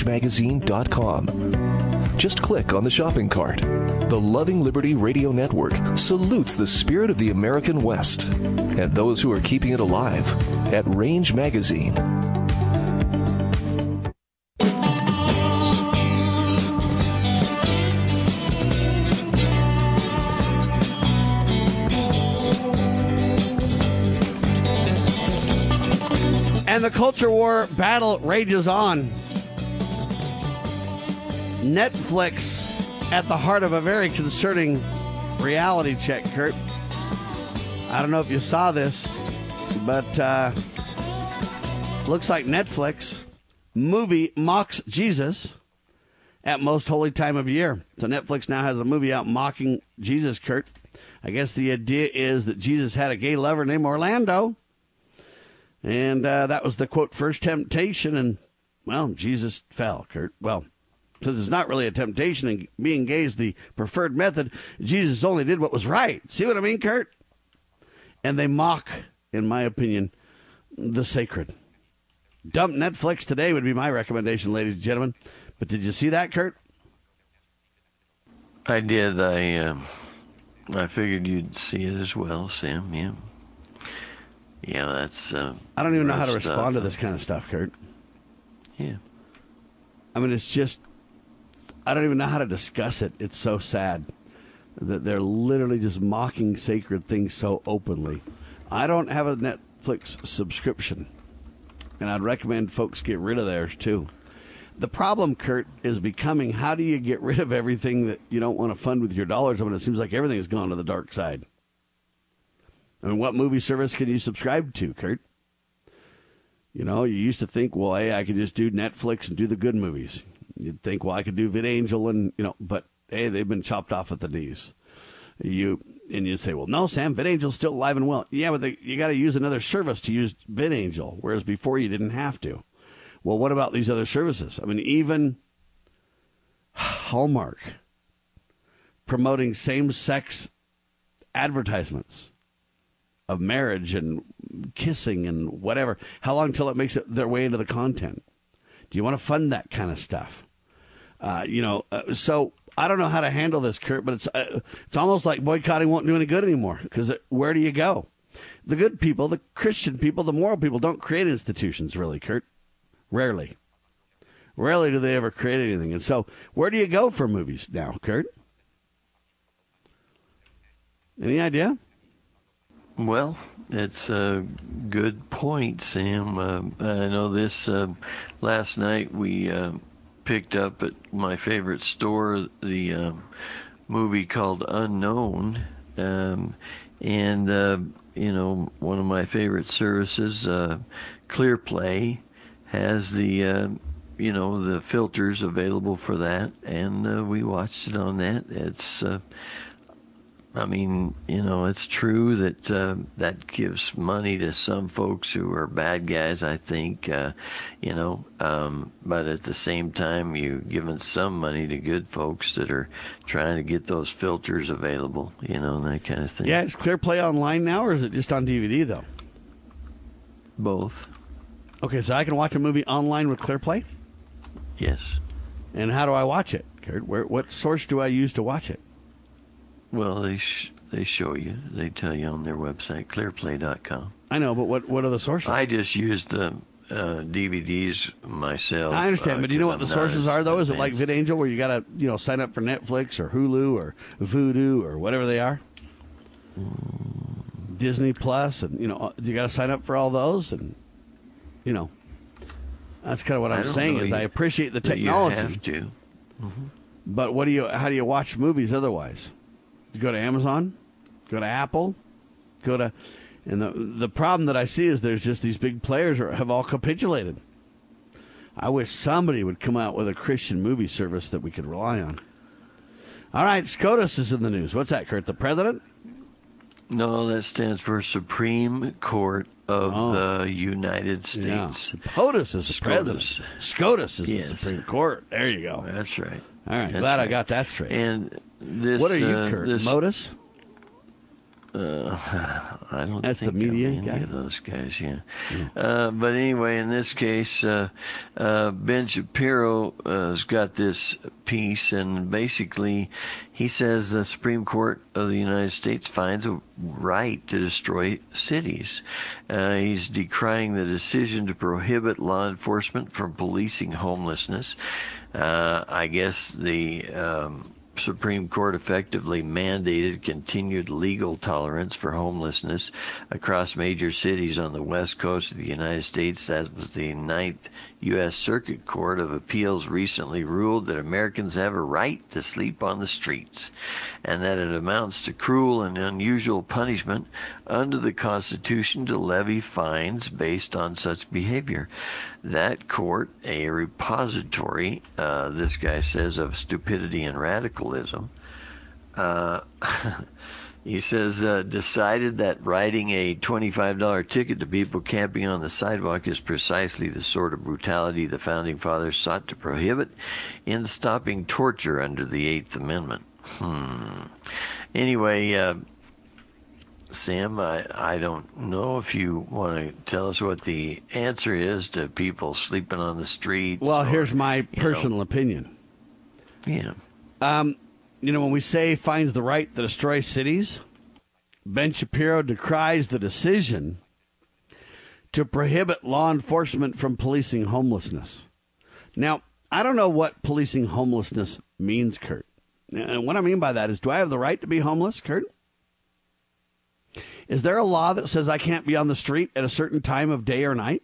Speaker 11: rangemagazine.com. Just click on the shopping cart. The Loving Liberty Radio Network salutes the spirit of the American West and those who are keeping it alive at Range Magazine.
Speaker 2: And the culture war battle rages on. Netflix at the heart of a very concerning reality check, Kurt. I don't know if you saw this, but uh, looks like Netflix movie mocks Jesus at most holy time of year. So Netflix now has a movie out mocking Jesus, Kurt. I guess the idea is that Jesus had a gay lover named Orlando. And uh, that was the quote, first temptation. And, well, Jesus fell, Kurt. Well, since it's not really a temptation and being gay is the preferred method, Jesus only did what was right. See what I mean, Kurt? And they mock, in my opinion, the sacred. Dump Netflix today would be my recommendation, ladies and gentlemen. But did you see that, Kurt?
Speaker 3: I did. I uh, I figured you'd see it as well, Sam. Yeah. Yeah, that's. Uh,
Speaker 2: I don't even know how to
Speaker 3: rough
Speaker 2: respond to this kind of stuff, Kurt.
Speaker 3: Yeah.
Speaker 2: I mean, it's just, I don't even know how to discuss it. It's so sad that they're literally just mocking sacred things so openly. I don't have a Netflix subscription, and I'd recommend folks get rid of theirs too. The problem, Kurt, is becoming how do you get rid of everything that you don't want to fund with your dollars when it seems like everything has gone to the dark side? I mean, what movie service can you subscribe to, Kurt? You know, you used to think, well, hey, I could just do Netflix and do the good movies. You'd think, well, I could do VidAngel and, you know, but hey, they've been chopped off at the knees. You and you say, well, no, Sam, VidAngel's still alive and well. Yeah, but they, you got to use another service to use VidAngel, whereas before you didn't have to. Well, what about these other services? I mean, even Hallmark promoting same-sex advertisements of marriage and kissing and whatever. How long till it makes it their way into the content? Do you want to fund that kind of stuff? Uh, you know, uh, so I don't know how to handle this, Kurt, but it's uh, it's almost like boycotting won't do any good anymore because where do you go? The good people, the Christian people, the moral people don't create institutions, really, Kurt. Rarely. Rarely do they ever create anything. And so, where do you go for movies now, Kurt? Any idea?
Speaker 3: Well, it's a good point, Sam. Uh, I know this uh, last night we uh, picked up at my favorite store the uh, movie called Unknown, um, and uh, you know one of my favorite services, uh, ClearPlay, has the uh, you know the filters available for that, and uh, we watched it on that. It's uh, I mean, you know, it's true that uh, that gives money to some folks who are bad guys. I think, uh, you know, um, but at the same time, you're giving some money to good folks that are trying to get those filters available. You know, and that kind of thing.
Speaker 2: Yeah, is ClearPlay online now, or is it just on DVD though?
Speaker 3: Both.
Speaker 2: Okay, so I can watch a movie online with ClearPlay.
Speaker 3: Yes.
Speaker 2: And how do I watch it, Kurt? Where, what source do I use to watch it?
Speaker 3: Well, they sh- they show you. They tell you on their website, clearplay.com.
Speaker 2: I know, but what what are the sources?
Speaker 3: I just used the uh, DVDs myself.
Speaker 2: I understand,
Speaker 3: uh,
Speaker 2: but do you know what the
Speaker 3: I'm not
Speaker 2: sources are, though? Is it like. VidAngel, where you got to you know sign up for Netflix or Hulu or Vudu or whatever they are? Disney Plus, and you know, you got to sign up for all those, and you know, that's kind of what I'm saying is
Speaker 3: you-
Speaker 2: I appreciate the
Speaker 3: that you
Speaker 2: technology.
Speaker 3: have to.
Speaker 2: But what do you? How do you watch movies otherwise? Go to Amazon, go to Apple, go to, and the the problem that I see is there's just these big players are, have all capitulated. I wish somebody would come out with a Christian movie service that we could rely on. All right, SCOTUS is in the news. What's that, Kurt? The president?
Speaker 3: No, that stands for Supreme Court of
Speaker 2: Oh.
Speaker 3: the United States.
Speaker 2: POTUS is the
Speaker 3: SCOTUS.
Speaker 2: president. SCOTUS is
Speaker 3: Yes.
Speaker 2: the Supreme Court. There you go.
Speaker 3: That's right.
Speaker 2: All right,
Speaker 3: That's
Speaker 2: glad I got that straight.
Speaker 3: And this.
Speaker 2: what are you,
Speaker 3: uh,
Speaker 2: Kurt?
Speaker 3: This,
Speaker 2: Modus?
Speaker 3: Uh, <sighs> I don't
Speaker 2: That's the media guy?
Speaker 3: of those guys, yeah. Uh, but anyway, in this case, uh, uh, Ben Shapiro uh, has got this piece, and basically, he says the Supreme Court of the United States finds a right to destroy cities. Uh, he's decrying the decision to prohibit law enforcement from policing homelessness. Uh, I guess the um, Supreme Court effectively mandated continued legal tolerance for homelessness across major cities on the west coast of the United States. That was the Ninth U.S. Circuit Court of Appeals recently ruled that Americans have a right to sleep on the streets and that it amounts to cruel and unusual punishment under the Constitution to levy fines based on such behavior. That court, a repository, uh, this guy says, of stupidity and radicalism, uh, <laughs> he says, uh, decided that writing a $25 ticket to people camping on the sidewalk is precisely the sort of brutality the Founding Fathers sought to prohibit in stopping torture under the Eighth Amendment. Hmm. Anyway, uh, Sam, I, I don't know if you want to tell us what the answer is to people sleeping on the streets.
Speaker 2: Well,
Speaker 3: or,
Speaker 2: here's my
Speaker 3: you know,
Speaker 2: personal opinion.
Speaker 3: Yeah.
Speaker 2: Um, you know, when we say finds the right to destroy cities, Ben Shapiro decries the decision to prohibit law enforcement from policing homelessness. Now, I don't know what policing homelessness means, Kurt. And what I mean by that is, do I have the right to be homeless, Kurt? Is there a law that says I can't be on the street at a certain time of day or night?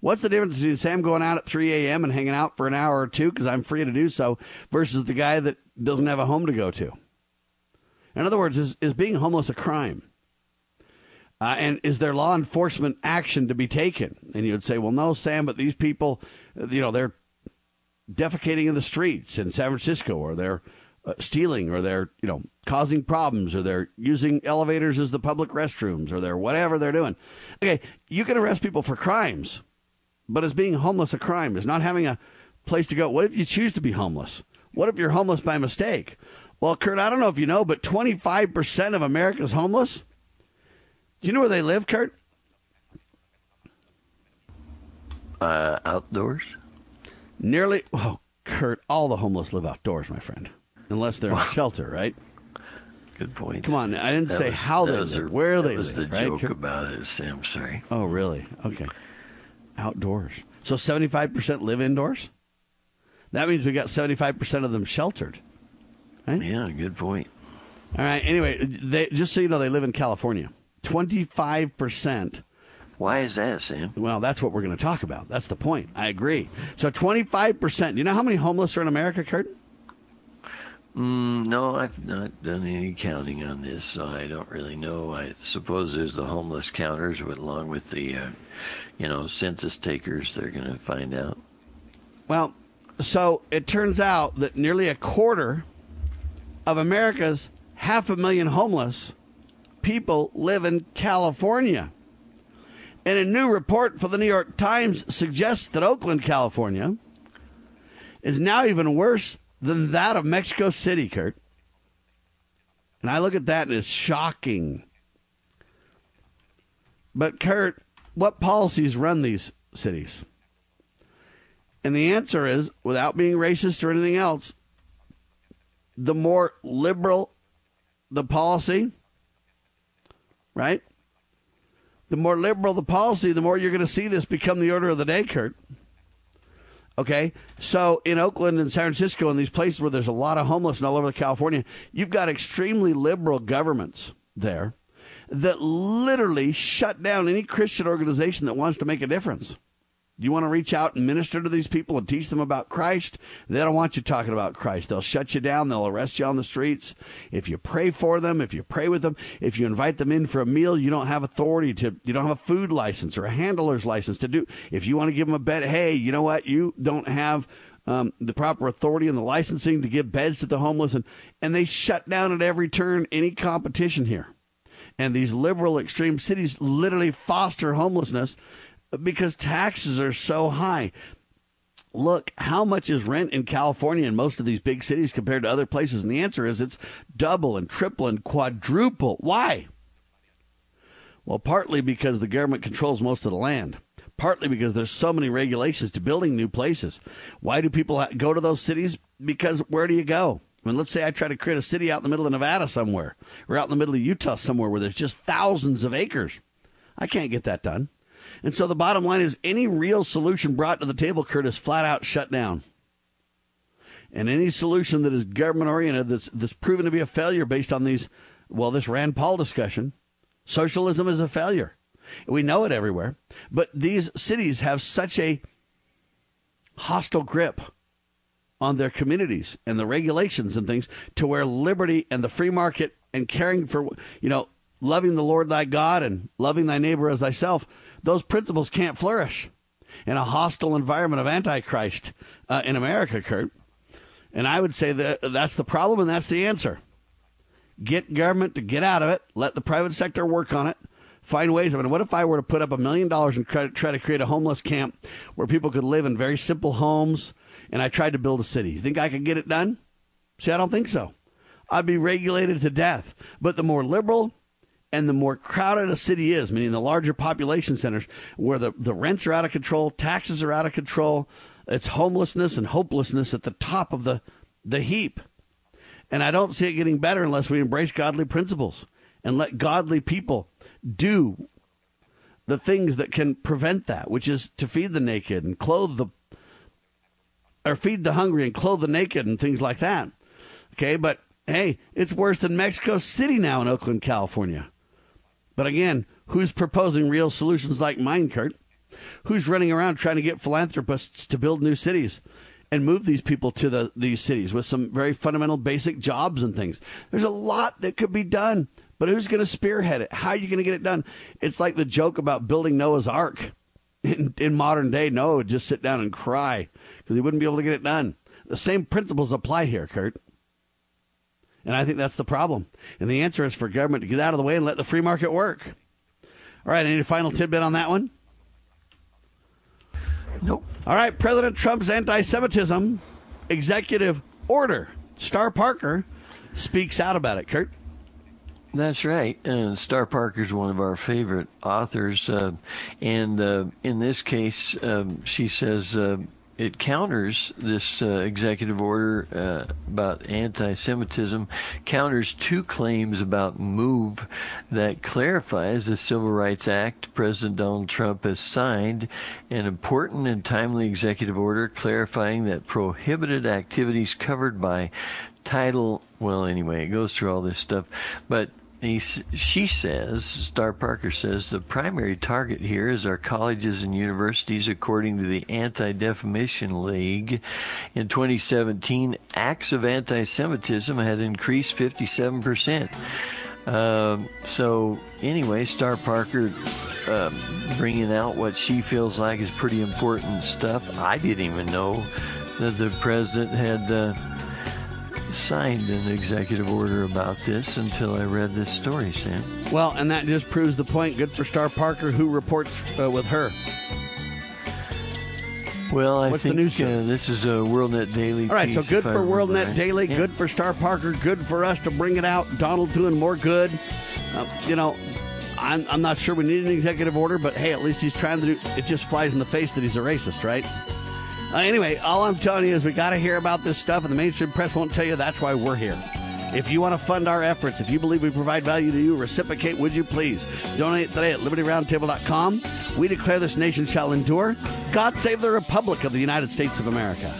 Speaker 2: What's the difference between Sam going out at 3 a.m. and hanging out for an hour or two because I'm free to do so versus the guy that doesn't have a home to go to? In other words, is, is being homeless a crime? Uh, and is there law enforcement action to be taken? And you would say, well, no, Sam, but these people, uh, you know, they're defecating in the streets in San Francisco, or they're uh, stealing, or they're, you know, causing problems, or they're using elevators as the public restrooms, or they're whatever they're doing. Okay, you can arrest people for crimes, but is being homeless a crime? Is not having a place to go? What if you choose to be homeless? What if you're homeless by mistake? Well, Kurt, I don't know if you know, but 25% of America's homeless. Do you know where they live, Kurt?
Speaker 3: Uh, outdoors?
Speaker 2: Nearly, oh, Kurt, all the homeless live outdoors, my friend, unless they're in a shelter, right?
Speaker 3: Good point.
Speaker 2: Come on, I didn't
Speaker 3: That
Speaker 2: say
Speaker 3: was-
Speaker 2: how
Speaker 3: that
Speaker 2: they live,
Speaker 3: the-
Speaker 2: where
Speaker 3: that
Speaker 2: they
Speaker 3: was the
Speaker 2: right?
Speaker 3: joke
Speaker 2: Kurt?
Speaker 3: about it, Sam. Sorry.
Speaker 2: Oh, really? Okay. Outdoors. So 75% live indoors? That means we got 75% of them sheltered. Right?
Speaker 3: Yeah, good point.
Speaker 2: All right. Anyway, they, just so you know, they live in California. 25%.
Speaker 3: Why is that, Sam?
Speaker 2: Well, that's what we're going to talk about. That's the point. I agree. So 25%. You know how many homeless are in America, Kurt?
Speaker 3: Mm, no, I've not done any counting on this, so I don't really know. I suppose there's the homeless counters, along with the, uh, you know, census takers. They're going to find out.
Speaker 2: Well, so it turns out that nearly a quarter of America's half a million homeless people live in California. And a new report for the New York Times suggests that Oakland, California, is now even worse than that of Mexico City, Kurt. And I look at that and it's shocking. But, Kurt, what policies run these cities? And the answer is, without being racist or anything else, the more liberal the policy, right? The more liberal the policy, the more you're going to see this become the order of the day, Kurt. Okay, so in Oakland and San Francisco and these places where there's a lot of homeless and all over California, you've got extremely liberal governments there that literally shut down any Christian organization that wants to make a difference. You want to reach out and minister to these people and teach them about Christ? They don't want you talking about Christ. They'll shut you down. They'll arrest you on the streets. If you pray for them, if you pray with them, if you invite them in for a meal, you don't have authority to, you don't have a food license or a handler's license to do. If you want to give them a bed, hey, you know what? You don't have um, the proper authority and the licensing to give beds to the homeless. And, and they shut down at every turn any competition here. And these liberal extreme cities literally foster homelessness because taxes are so high. Look, how much is rent in California in most of these big cities compared to other places? And the answer is it's double and triple and quadruple. Why? Well, partly because the government controls most of the land. Partly because there's so many regulations to building new places. Why do people go to those cities? Because where do you go? I mean, let's say I try to create a city out in the middle of Nevada somewhere, or out in the middle of Utah somewhere where there's just thousands of acres. I can't get that done. And so the bottom line is any real solution brought to the table, Kurt, is flat out shut down. And any solution that is government oriented that's, that's proven to be a failure based on these, well, this Rand Paul discussion, socialism is a failure. We know it everywhere. But these cities have such a hostile grip on their communities and the regulations and things to where liberty and the free market and caring for, you know, loving the Lord thy God and loving thy neighbor as thyself those principles can't flourish in a hostile environment of Antichrist uh, in America, Kurt. And I would say that that's the problem and that's the answer. Get government to get out of it, let the private sector work on it, find ways. I mean, what if I were to put up a million dollars and try, try to create a homeless camp where people could live in very simple homes and I tried to build a city? You think I could get it done? See, I don't think so. I'd be regulated to death. But the more liberal and the more crowded a city is, meaning the larger population centers where the, the rents are out of control, taxes are out of control, it's homelessness and hopelessness at the top of the, the heap. And I don't see it getting better unless we embrace godly principles and let godly people do the things that can prevent that, which is to feed the naked and clothe the or feed the hungry and clothe the naked and things like that. Okay, but hey, it's worse than Mexico City now in Oakland, California. But again, who's proposing real solutions like mine, Kurt? Who's running around trying to get philanthropists to build new cities and move these people to the, these cities with some very fundamental basic jobs and things? There's a lot that could be done, but who's going to spearhead it? How are you going to get it done? It's like the joke about building Noah's Ark. In, in modern day, Noah would just sit down and cry because he wouldn't be able to get it done. The same principles apply here, Kurt. And I think that's the problem. And the answer is for government to get out of the way and let the free market work. All right, any final tidbit on that one?
Speaker 3: Nope.
Speaker 2: All right, President Trump's anti Semitism executive order. Star Parker speaks out about it. Kurt?
Speaker 3: That's right. And Star is one of our favorite authors. Uh, and uh, in this case, um, she says uh, it counters this uh, executive order uh, about anti-Semitism, counters two claims about MOVE that clarifies the Civil Rights Act President Donald Trump has signed, an important and timely executive order clarifying that prohibited activities covered by Title. Well, anyway, it goes through all this stuff, but he, she says, Star Parker says, the primary target here is our colleges and universities, according to the Anti Defamation League. In 2017, acts of anti Semitism had increased 57%. Um, so, anyway, Star Parker uh, bringing out what she feels like is pretty important stuff. I didn't even know that the president had. Uh, signed an executive order about this until I read this story, Sam.
Speaker 2: Well, and that just proves the point. Good for Star Parker, who reports uh, with her.
Speaker 3: Well, I
Speaker 2: What's
Speaker 3: think
Speaker 2: the news
Speaker 3: uh, this is a WorldNet Daily.
Speaker 2: All right, so good for WorldNet
Speaker 3: right.
Speaker 2: Daily,
Speaker 3: Yeah.
Speaker 2: good for Star Parker, good for us to bring it out. Donald doing more good. Uh, you know, I'm, I'm not sure we need an executive order, but hey, at least he's trying to do. It just flies in the face that he's a racist, right? Uh, anyway, all I'm telling you is we got to hear about this stuff, and the mainstream press won't tell you. That's why we're here. If you want to fund our efforts, if you believe we provide value to you, reciprocate, would you please? Donate today at libertyroundtable.com. We declare this nation shall endure. God save the Republic of the United States of America.